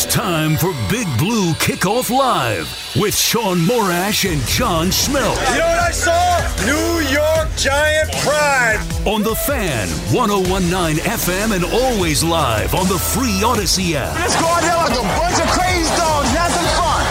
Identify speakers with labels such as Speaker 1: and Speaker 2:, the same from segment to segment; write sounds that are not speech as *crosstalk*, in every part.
Speaker 1: It's time for Big Blue Kickoff Live with Shaun Morash and John Schmeelk.
Speaker 2: You know what I saw? New York Giant pride.
Speaker 1: On the Fan, 1019 FM, and always live on the free Audacy app.
Speaker 3: Let's go out there like a bunch of crazy dogs, have some fun.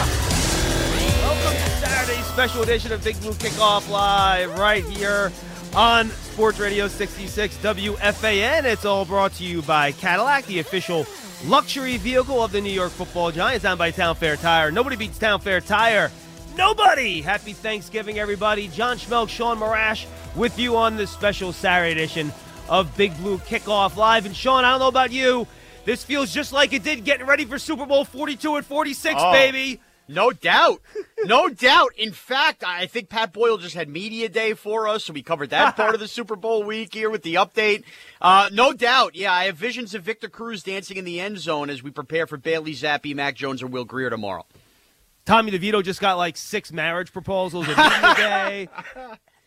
Speaker 4: Welcome to Saturday's special edition of Big Blue Kickoff Live right here on Sports Radio 66 WFAN. It's all brought to you by Cadillac, the official luxury vehicle of the New York Football Giants, owned by Town Fair Tire. Nobody beats Town Fair Tire. Nobody! Happy Thanksgiving, everybody. John Schmeelk, Shaun Morash with you on this special Saturday edition of Big Blue Kickoff Live. And Shaun, I don't know about you, this feels just like it did getting ready for Super Bowl 42 and 46,
Speaker 5: Oh.
Speaker 4: baby.
Speaker 5: No doubt. No *laughs* doubt. In fact, I think Pat Boyle just had media day for us, so we covered that part of the *laughs* Super Bowl week here with the update. Uh, no doubt. Yeah, I have visions of Victor Cruz dancing in the end zone as we prepare for Bailey Zappe, Mac Jones, or Will Grier tomorrow.
Speaker 4: Tommy DeVito just got like six marriage proposals at media *laughs* day.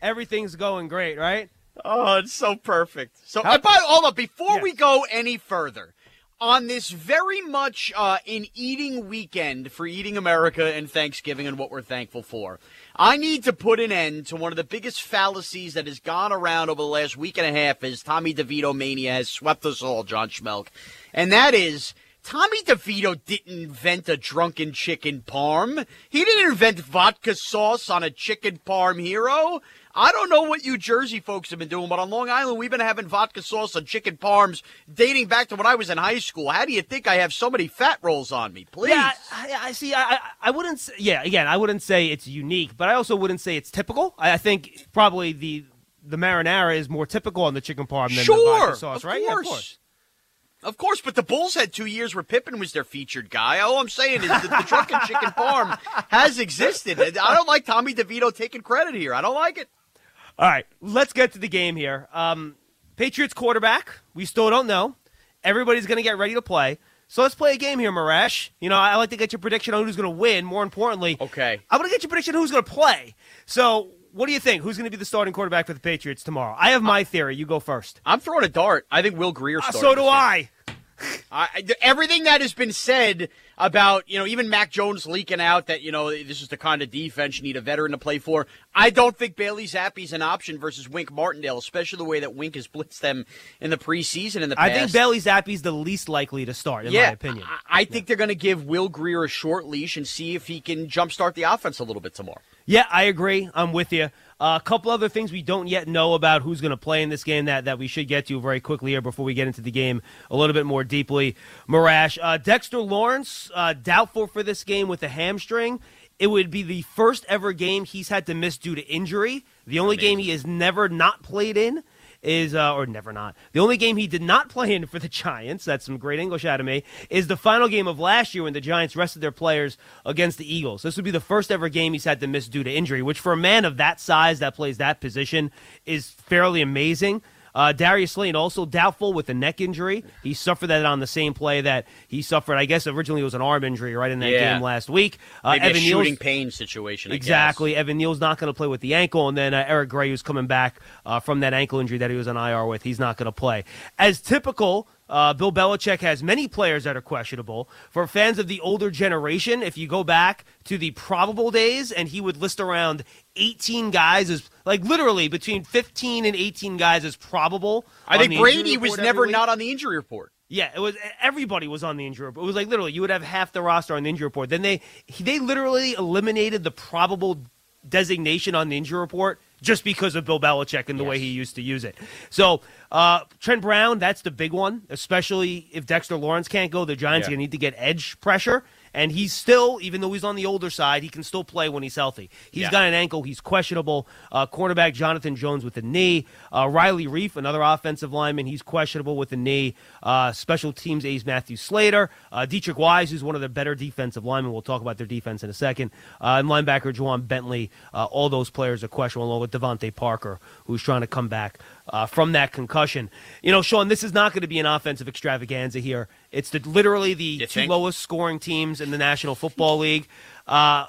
Speaker 4: Everything's going great, right?
Speaker 5: Oh, it's so perfect. So,
Speaker 4: How-
Speaker 5: by, hold up, before
Speaker 4: Yeah.
Speaker 5: we go any further, on this very much uh, an eating weekend for Eating America and Thanksgiving and what we're thankful for, I need to put an end to one of the biggest fallacies that has gone around over the last week and a half as Tommy DeVito mania has swept us all, John Schmeelk. And that is. Tommy DeVito didn't invent a drunken chicken parm. He didn't invent vodka sauce on a chicken parm hero. I don't know what you Jersey folks have been doing, but on Long Island, we've been having vodka sauce on chicken parms dating back to when I was in high school. How do you think I have so many fat rolls on me? Please.
Speaker 4: Yeah, I, I see. I, I- wouldn't. Say, yeah, again, I wouldn't say it's unique, but I also wouldn't say it's typical. I, I think probably the the marinara is more typical on the chicken parm than the
Speaker 5: sure.
Speaker 4: vodka sauce, right?
Speaker 5: Course.
Speaker 4: Yeah, of course.
Speaker 5: Of course, but the Bulls had two years where Pippen was their featured guy. All I'm saying is that the drunken *laughs* chicken farm has existed. I don't like Tommy DeVito taking credit here. I don't like it.
Speaker 4: All right, let's get to the game here. Um, Patriots quarterback, we still don't know. Everybody's going to get ready to play. So let's play a game here, Morash. You know, I like to get your prediction on who's going to win. More importantly,
Speaker 5: Okay.
Speaker 4: I'm going to get your prediction on who's going to play. So, what do you think? Who's going to be the starting quarterback for the Patriots tomorrow? I have my theory. You go first.
Speaker 5: I'm throwing a dart. I think Will Grier
Speaker 4: Uh, so do I.
Speaker 5: I, everything that has been said about, you know, even Mac Jones leaking out that, you know, this is the kind of defense you need a veteran to play for. I don't think Bailey Zappe's an option versus Wink Martindale, especially the way that Wink has blitzed them in the preseason in the
Speaker 4: I think Bailey Zappe's the least likely to start, in
Speaker 5: yeah,
Speaker 4: my opinion.
Speaker 5: I, I think they're going to give Will Grier a short leash and see if he can jumpstart the offense a little bit tomorrow.
Speaker 4: Yeah, I agree. I'm with you. Uh, a couple other things we don't yet know about who's going to play in this game that, that we should get to very quickly here before we get into the game a little bit more deeply. Morash, uh, Dexter Lawrence, uh, doubtful for this game with a hamstring. It would be the first ever game he's had to miss due to injury. The only game he has never not played in is, uh, or never not. The only game he did not play in for the Giants, that's some great English out of me, is the final game of last year when the Giants rested their players against the Eagles. This would be the first ever game he's had to miss due to injury, which for a man of that size that plays that position is fairly amazing. Uh, Darius Lane also doubtful with a neck injury. He suffered that on the same play that he suffered. I guess originally it was an arm injury right in that
Speaker 5: Yeah.
Speaker 4: game last week. Uh,
Speaker 5: Maybe
Speaker 4: Evan
Speaker 5: a
Speaker 4: Neal's-
Speaker 5: shooting pain situation. I guess.
Speaker 4: Exactly. Evan Neal's not going to play with the ankle, and then uh, Eric Gray, who's coming back uh, from that ankle injury that he was on IR with, he's not going to play. As typical, uh, Bill Belichick has many players that are questionable. For fans of the older generation, if you go back to the probable days, and he would list around 18 guys is like literally between 15 and 18 guys is probable.
Speaker 5: I think Brady was never not on the injury report.
Speaker 4: Yeah, it was everybody was on the injury report. It was like literally you would have half the roster on the injury report. Then they they literally eliminated the probable designation on the injury report just because of Bill Belichick and the way he used to use it. So uh, Trent Brown, that's the big one, especially if Dexter Lawrence can't go. The Giants are
Speaker 5: Yeah.
Speaker 4: going to need to get edge pressure. And he's still, even though he's on the older side, he can still play when he's healthy. He's
Speaker 5: Yeah.
Speaker 4: got an ankle. He's questionable. Uh, cornerback Jonathan Jones with a knee. Uh, Riley Reiff, another offensive lineman, he's questionable with a knee. Uh, special teams ace Matthew Slater. Uh, Deatrich Wise, who's one of the better defensive linemen. We'll talk about their defense in a second. Uh, and linebacker Ja'Whaun Bentley. Uh, all those players are questionable, along with DeVante Parker, who's trying to come back uh, from that concussion. You know, Shaun, this is not going to be an offensive extravaganza here. It's the, literally the
Speaker 5: You
Speaker 4: two
Speaker 5: think?
Speaker 4: lowest scoring teams in the National Football League. Uh,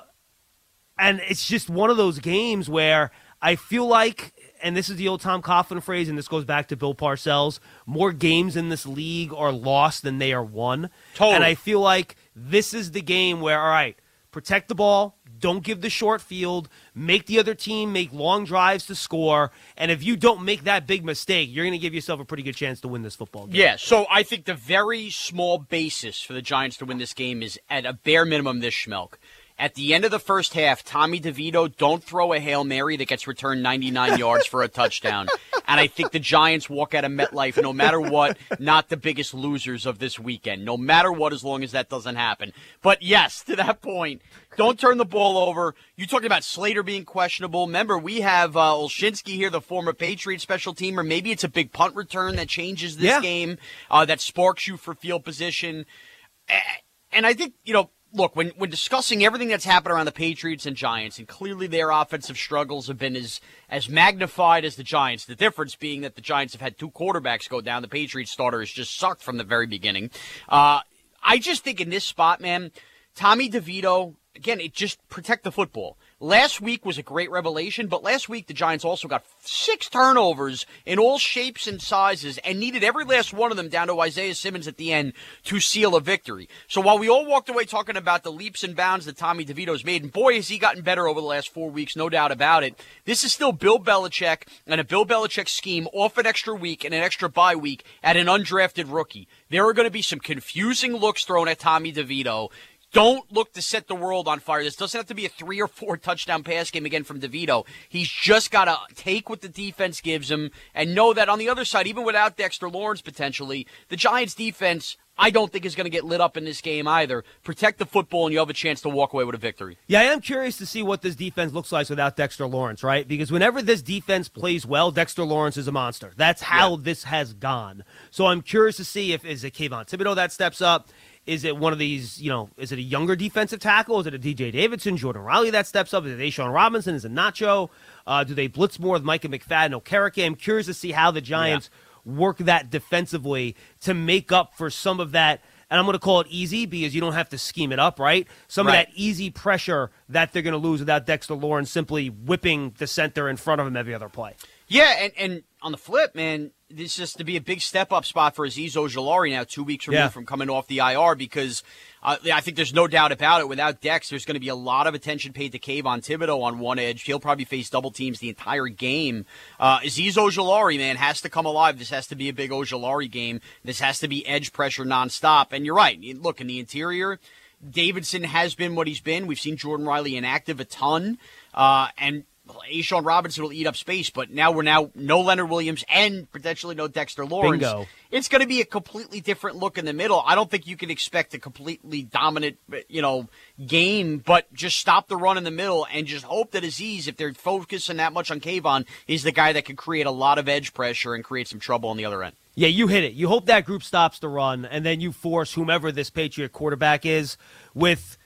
Speaker 4: and it's just one of those games where I feel like, and this is the old Tom Coughlin phrase, and this goes back to Bill Parcells, more games in this league are lost than they are won.
Speaker 5: Totally.
Speaker 4: And I feel like this is the game where, all right, protect the ball, don't give the short field, make the other team make long drives to score, and if you don't make that big mistake, you're going to give yourself a pretty good chance to win this football game.
Speaker 5: Yeah, so I think the very small basis for the Giants to win this game is at a bare minimum this Schmeelk. At the end of the first half, Tommy DeVito don't throw a Hail Mary that gets returned 99 *laughs* yards for a touchdown. And I think the Giants walk out of MetLife, no matter what, not the biggest losers of this weekend. No matter what, as long as that doesn't happen. But yes, to that point, don't turn the ball over. You talking about Slater being questionable. Remember, we have uh, Olszewski here, the former Patriot special teamer. Maybe it's a big punt return that changes this
Speaker 4: Yeah.
Speaker 5: game, uh, that sparks you for field position. And I think, you know, look, when, when discussing everything that's happened around the Patriots and Giants, and clearly their offensive struggles have been as, as magnified as the Giants, the difference being that the Giants have had two quarterbacks go down. The Patriots starter has just sucked from the very beginning. Uh, I just think in this spot, man, Tommy DeVito, again, it just protect the football. Last week was a great revelation, but last week the Giants also got six turnovers in all shapes and sizes and needed every last one of them down to Isaiah Simmons at the end to seal a victory. So while we all walked away talking about the leaps and bounds that Tommy DeVito's made, and boy, has he gotten better over the last four weeks, no doubt about it, this is still Bill Belichick and a Bill Belichick scheme off an extra week and an extra bye week at an undrafted rookie. There are going to be some confusing looks thrown at Tommy DeVito. Don't look to set the world on fire. This doesn't have to be a three or four touchdown pass game again from DeVito. He's just got to take what the defense gives him and know that on the other side, even without Dexter Lawrence potentially, the Giants defense, I don't think is going to get lit up in this game either. Protect the football and you have a chance to walk away with a victory.
Speaker 4: Yeah, I am curious to see what this defense looks like without Dexter Lawrence, right? Because whenever this defense plays well, Dexter Lawrence is a monster. That's how this has gone. So I'm curious to see if is it Kayvon Thibodeaux that steps up. Is it one of these, you know, is it a younger defensive tackle? Is it a DJ Davidson, Jordon Riley that steps up? Is it A'Shawn Robinson? Is it Nacho? Uh, do they blitz more with Micah McFadden, Okereke? I'm curious to see how the Giants work that defensively to make up for some of that. And I'm going to call it easy because you don't have to scheme it up, right? Some
Speaker 5: Right.
Speaker 4: of that easy pressure that they're going to lose without Dexter Lawrence simply whipping the center in front of him every other play.
Speaker 5: Yeah, and, and on the flip, man, this is to be a big step up spot for Azeez Ojulari now, two weeks removed
Speaker 4: Yeah.
Speaker 5: from coming off the IR, because uh, I think there's no doubt about it. Without Dex, there's going to be a lot of attention paid to Kayvon Thibodeaux on one edge. He'll probably face double teams the entire game. Uh, Azeez Ojulari, man, has to come alive. This has to be a big Ojulari game. This has to be edge pressure nonstop. And you're right. Look, in the interior, Davidson has been what he's been. We've seen Jordon Riley inactive a ton. Uh, and A'Shawn Robinson will eat up space, but now we're now no Leonard Williams and potentially no Dexter Lawrence.
Speaker 4: Bingo.
Speaker 5: It's going to be a completely different look in the middle. I don't think you can expect a completely dominant, you know, game, but just stop the run in the middle and just hope that Azeez, if they're focusing that much on Kayvon, is the guy that can create a lot of edge pressure and create some trouble on the other end.
Speaker 4: Yeah, you hit it. You hope that group stops the run, and then you force whomever this Patriot quarterback is with,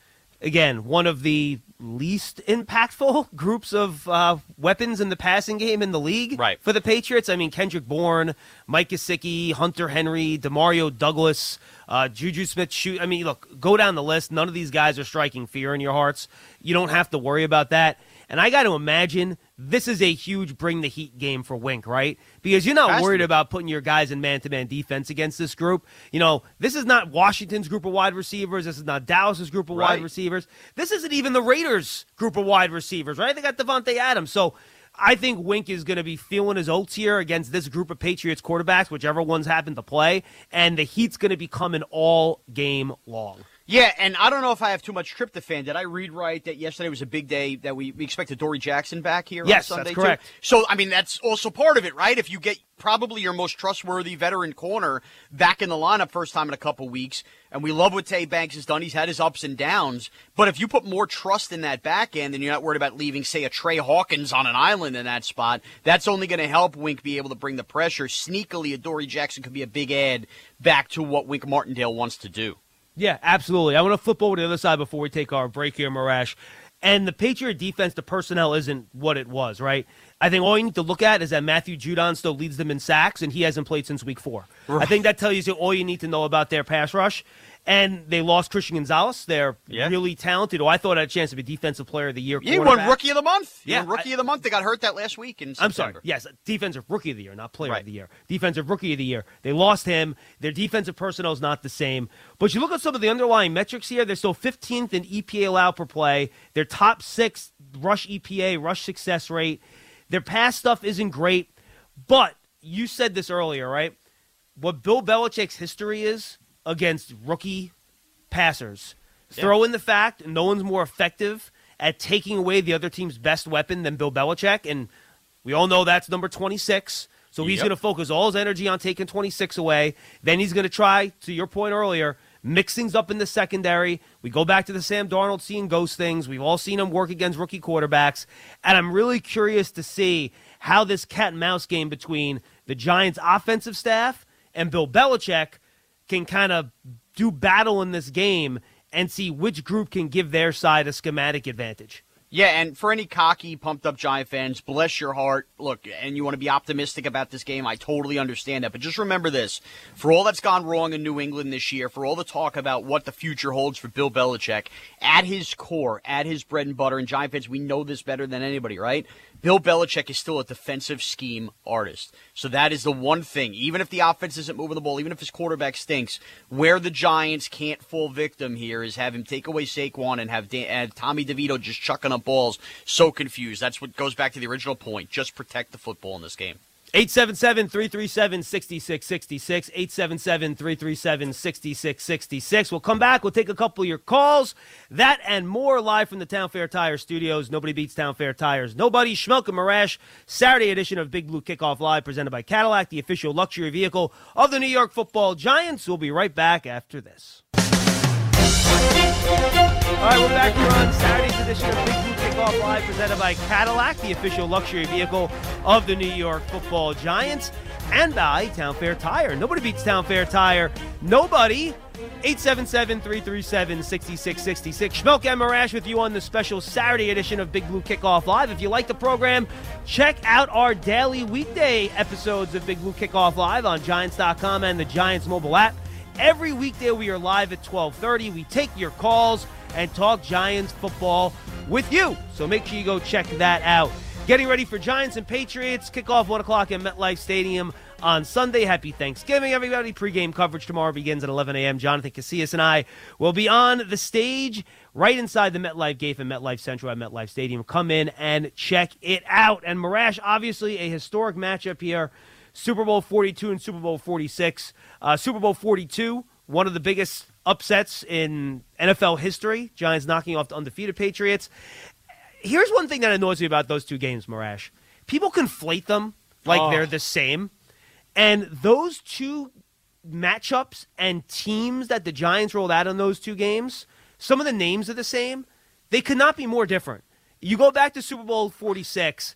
Speaker 4: again, one of the least impactful *laughs* groups of uh, weapons in the passing game in the league
Speaker 5: Right.
Speaker 4: for the Patriots. I mean, Kendrick Bourne, Mike Gesicki, Hunter Henry, Demario Douglas, uh, Juju Smith. Shoot, I mean, look, go down the list. None of these guys are striking fear in your hearts. You don't have to worry about that. And I got to imagine this is a huge bring the heat game for Wink, right? Because you're not worried about putting your guys in man to man defense against this group. You know, this is not Washington's group of wide receivers. This is not Dallas's group of wide receivers. This isn't even the Raiders' group of wide receivers, right? They got Davante Adams. So I think Wink is going to be feeling his oats here against this group of Patriots quarterbacks, whichever ones happen to play. And the heat's going to be coming all game long.
Speaker 5: Yeah, and I don't know if I have too much tryptophan. Did I read right that yesterday was a big day that we, we expected Dory Jackson back here
Speaker 4: Yes,
Speaker 5: on
Speaker 4: that's
Speaker 5: Sunday?
Speaker 4: correct.
Speaker 5: Too? So, I mean, that's also part of it, right? If you get probably your most trustworthy veteran corner back in the lineup first time in a couple weeks, and we love what Tay Banks has done. He's had his ups and downs, but if you put more trust in that back end and you're not worried about leaving, say, a Tre Hawkins on an island in that spot, that's only going to help Wink be able to bring the pressure. Sneakily, a Dory Jackson could be a big add back to what Wink Martindale wants to do.
Speaker 4: Yeah, absolutely. I want to flip over to the other side before we take our break here, Morash. And the Patriot defense, the personnel isn't what it was, right? I think all you need to look at is that Matthew Judon still leads them in sacks, and he hasn't played since week four. I think that tells you all you need to know about their pass rush. And they lost Christian Gonzalez. They're
Speaker 5: Yeah.
Speaker 4: really talented. Oh, I thought I had a chance to be defensive player of the year.
Speaker 5: He won rookie of the month.
Speaker 4: Yeah,
Speaker 5: won rookie
Speaker 4: I-
Speaker 5: of the month. They got hurt that last week in September.
Speaker 4: I'm sorry. Yes, defensive rookie of the year, not player
Speaker 5: Right.
Speaker 4: of the year. Defensive rookie of the year. They lost him. Their defensive personnel is not the same. But you look at some of the underlying metrics here. They're still 15th in EPA allowed per play. Their top six rush EPA, rush success rate. Their pass stuff isn't great. But you said this earlier, right? What Bill Belichick's history is against rookie passers. Throw in the fact no one's more effective at taking away the other team's best weapon than Bill Belichick, and we all know that's number 26. So he's
Speaker 5: Yep.
Speaker 4: going to focus all his energy on taking 26 away. Then he's going to try, to your point earlier, mix things up in the secondary. We go back to the Sam Darnold seeing ghost things. We've all seen him work against rookie quarterbacks. And I'm really curious to see how this cat and mouse game between the Giants' offensive staff and Bill Belichick can kind of do battle in this game and see which group can give their side a schematic advantage.
Speaker 5: Yeah, and for any cocky, pumped up Giant fans, bless your heart. Look, and you want to be optimistic about this game, I totally understand that. But just remember this for all that's gone wrong in New England this year, for all the talk about what the future holds for Bill Belichick, at his core, at his bread and butter, and Giant fans, we know this better than anybody, right? Bill Belichick is still a defensive scheme artist. So that is the one thing. Even if the offense isn't moving the ball, even if his quarterback stinks, where the Giants can't fall victim here is have him take away Saquon and have Dan, and Tommy DeVito just chucking up balls. So confused. That's what goes back to the original point. Just protect the football in this game.
Speaker 4: 877 337 6666. 877 337 6666. We'll come back. We'll take a couple of your calls. That and more live from the Town Fair Tire studios. Nobody beats Town Fair Tires. Nobody. Schmeelk and Morash. Saturday edition of Big Blue Kickoff Live presented by Cadillac, the official luxury vehicle of the New York football Giants. We'll be right back after this. All right, we're back here on Saturday's edition of Big Blue Kickoff Live, presented by Cadillac, the official luxury vehicle of the New York Football Giants, and by Town Fair Tire. Nobody beats Town Fair Tire. Nobody. 877-337-6666. Schmeelk and Morash with you on the special Saturday edition of Big Blue Kickoff Live. If you like the program, check out our daily weekday episodes of Big Blue Kickoff Live on Giants.com and the Giants mobile app. Every weekday we are live at 12:30. We take your calls and talk Giants football with you. So make sure you go check that out. Getting ready for Giants and Patriots. Kickoff 1 o'clock at MetLife Stadium on Sunday. Happy Thanksgiving, everybody. Pre-game coverage tomorrow begins at 11 a.m. Jonathan Casillas and I will be on the stage right inside the MetLife gate in MetLife Central at MetLife Stadium. Come in and check it out. And Morash, obviously a historic matchup here. Super Bowl 42 and Super Bowl 46. Uh, Super Bowl 42, one of the biggest upsets in NFL history. Giants knocking off the undefeated Patriots. Here's one thing that annoys me about those two games, Morash. People conflate them like
Speaker 5: Oh.
Speaker 4: they're the same. And those two matchups and teams that the Giants rolled out in those two games, some of the names are the same. They could not be more different. You go back to Super Bowl 46,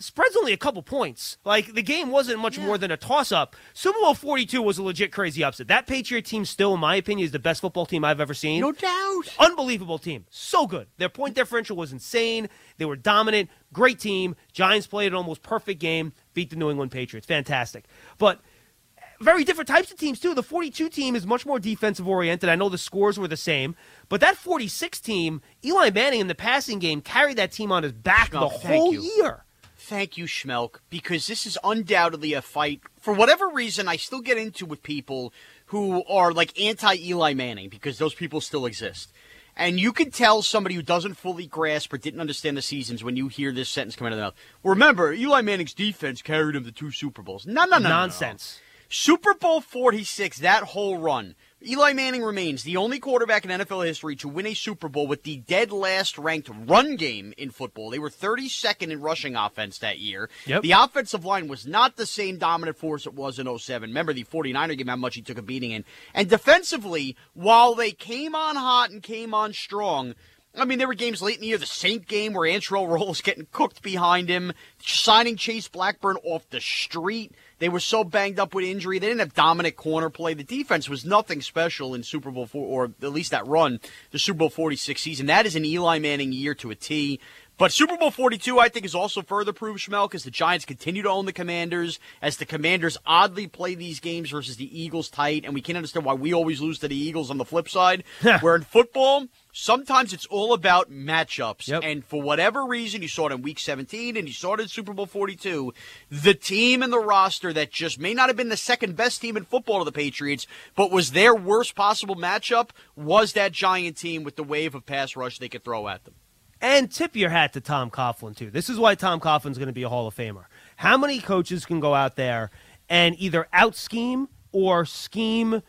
Speaker 4: the spread's only a couple points. Like the game wasn't much more than a toss up. Super Bowl 42 was a legit crazy upset. That Patriot team still in my opinion is the best football team I've ever seen.
Speaker 5: No doubt.
Speaker 4: Unbelievable team. So good. Their point differential was insane. They were dominant. Great team. Giants played an almost perfect game. Beat the New England Patriots. Fantastic. But very different types of teams too. The 42 team is much more defensive oriented. I know the scores were the same, but that 46 team, Eli Manning in the passing game carried that team on his back
Speaker 5: Oh,
Speaker 4: the whole
Speaker 5: you.
Speaker 4: year.
Speaker 5: Thank you, Schmelk, because this is undoubtedly a fight. For whatever reason, I still get into with people who are like anti Eli Manning because those people still exist. And you can tell somebody who doesn't fully grasp or didn't understand the seasons when you hear this sentence come out of their mouth. Remember, Eli Manning's defense carried him to two Super Bowls. No, no, no, no, no.
Speaker 4: Nonsense.
Speaker 5: Super Bowl 46, that whole run. Eli Manning remains the only quarterback in NFL history to win a Super Bowl with the dead last ranked run game in football. They were 32nd in rushing offense that year.
Speaker 4: Yep.
Speaker 5: The offensive line was not the same dominant force it was in 07. Remember the 49er game, how much he took a beating in. And defensively, while they came on hot and came on strong, I mean, there were games late in the year, the Saint game where Antrell *laughs* Rolls getting cooked behind him, signing Chase Blackburn off the street. They were so banged up with injury. They didn't have dominant corner play. The defense was nothing special in Super Bowl 4, or at least that run, the Super Bowl 46 season. That is an Eli Manning year to a T. But Super Bowl 42, I think, is also further proof, Schmel, because the Giants continue to own the Commanders, as the Commanders oddly play these games versus the Eagles tight, and we can't understand why we always lose to the Eagles on the flip side. *laughs* where in football, sometimes it's all about matchups.
Speaker 4: Yep.
Speaker 5: And for whatever reason, you saw it in week 17 and you saw it in Super Bowl 42, the team and the roster that just may not have been the second best team in football to the Patriots, but was their worst possible matchup, was that Giant team with the wave of pass rush they could throw at them.
Speaker 4: And tip your hat to Tom Coughlin, too. This is why Tom Coughlin's going to be a Hall of Famer. How many coaches can go out there and either out scheme or scheme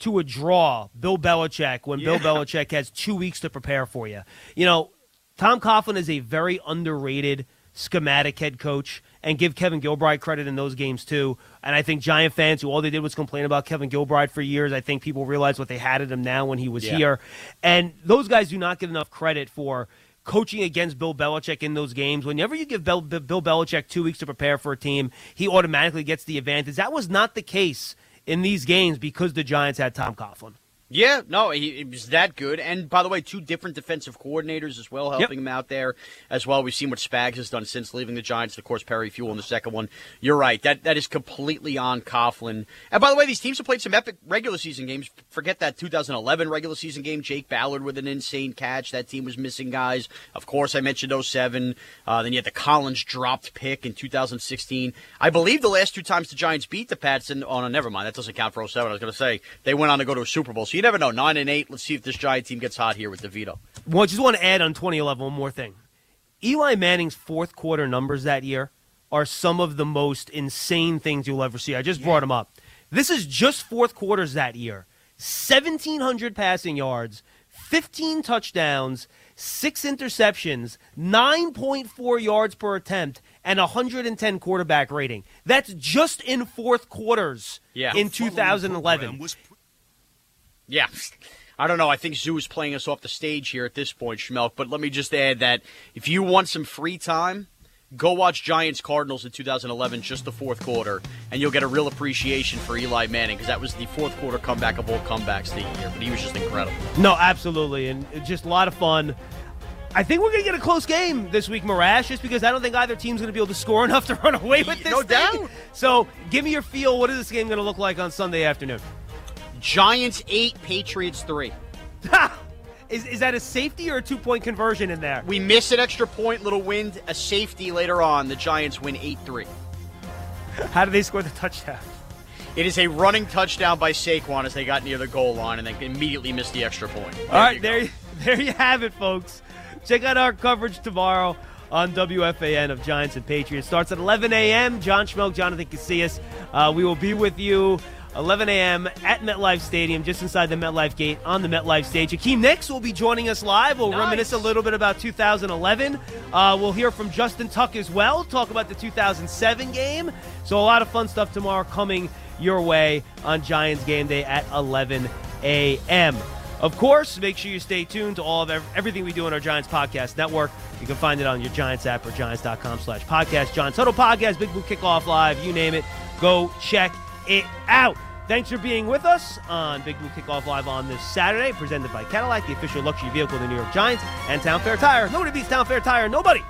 Speaker 4: to a draw Bill Belichick when Bill *laughs* Belichick has two weeks to prepare for you? You know, Tom Coughlin is a very underrated schematic head coach and give Kevin Gilbride credit in those games too. And I think Giant fans who all they did was complain about Kevin Gilbride for years, I think people realize what they had at him now when he was
Speaker 5: Yeah.
Speaker 4: here. And those guys do not get enough credit for coaching against Bill Belichick in those games. Whenever you give Bill, Bill Belichick two weeks to prepare for a team, he automatically gets the advantage. That was not the case in these games because the Giants had Tom Coughlin.
Speaker 5: Yeah, no, he, he was that good. And by the way, two different defensive coordinators as well helping
Speaker 4: Yep.
Speaker 5: him out there as well. We've seen what Spags has done since leaving the Giants. Of course, Perry Fewell in the second one. You're right. That that is completely on Coughlin. And by the way, these teams have played some epic regular season games. Forget that 2011 regular season game. Jake Ballard with an insane catch. That team was missing guys. Of course, I mentioned 07. Uh, then you had the Collins dropped pick in 2016. I believe the last two times the Giants beat the Pats, and oh no, never mind. That doesn't count for 07. I was going to say they went on to go to a Super Bowl. So you never know. Nine and eight. Let's see if this Giant team gets hot here with DeVito.
Speaker 4: Well, I just want to add on 2011 one more thing. Eli Manning's fourth quarter numbers that year are some of the most insane things you'll ever see. I just brought them up. This is just fourth quarters that year 1,700 passing yards, 15 touchdowns, six interceptions, 9.4 yards per attempt, and 110 quarterback rating. That's just in fourth quarters
Speaker 5: Yeah.
Speaker 4: in 2011.
Speaker 5: Yeah. I don't know. I think Zoo is playing us off the stage here at this point, Schmeelk. But let me just add that if you want some free time, go watch Giants Cardinals in 2011, just the fourth quarter, and you'll get a real appreciation for Eli Manning because that was the fourth quarter comeback of all comebacks the year. But he was just incredible.
Speaker 4: No, absolutely, and just a lot of fun. I think we're going to get a close game this week, Morash, just because I don't think either team's going to be able to score *laughs* enough to run away with this
Speaker 5: No
Speaker 4: thing.
Speaker 5: doubt.
Speaker 4: So, give me your feel. What is this game going to look like on Sunday afternoon?
Speaker 5: Giants eight, Patriots three. *laughs*
Speaker 4: is, is that a safety or a two point conversion in there?
Speaker 5: We miss an extra point, little wind, a safety later on. The Giants win eight three.
Speaker 4: How do they score the touchdown?
Speaker 5: It is a running touchdown by Saquon as they got near the goal line and they immediately missed the extra point.
Speaker 4: All right,
Speaker 5: you
Speaker 4: there, *laughs* there you have it, folks. Check out our coverage tomorrow on WFAN of Giants and Patriots. Starts at 11 a.m. John Schmeelk, Jonathan Casillas. Uh, we will be with you 11 a.m. at MetLife Stadium, just inside the MetLife gate on the MetLife stage. Hakeem Nicks will be joining us live. We'll
Speaker 5: Nice.
Speaker 4: reminisce a little bit about 2011. Uh, we'll hear from Justin Tuck as well, talk about the 2007 game. So a lot of fun stuff tomorrow coming your way on Giants game day at 11 a.m. Of course, make sure you stay tuned to all of everything we do on our Giants podcast network. You can find it on your Giants app or giants.com slash podcast. Giants Huddle Podcast, Big Blue Kickoff Live, you name it. Go check it out. Thanks for being with us on Big Blue Kickoff Live on this Saturday, presented by Cadillac, the official luxury vehicle of the New York Giants, and Town Fair Tire. Nobody beats Town Fair Tire. Nobody.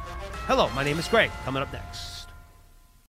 Speaker 4: Hello, my name is Greg. Coming up next.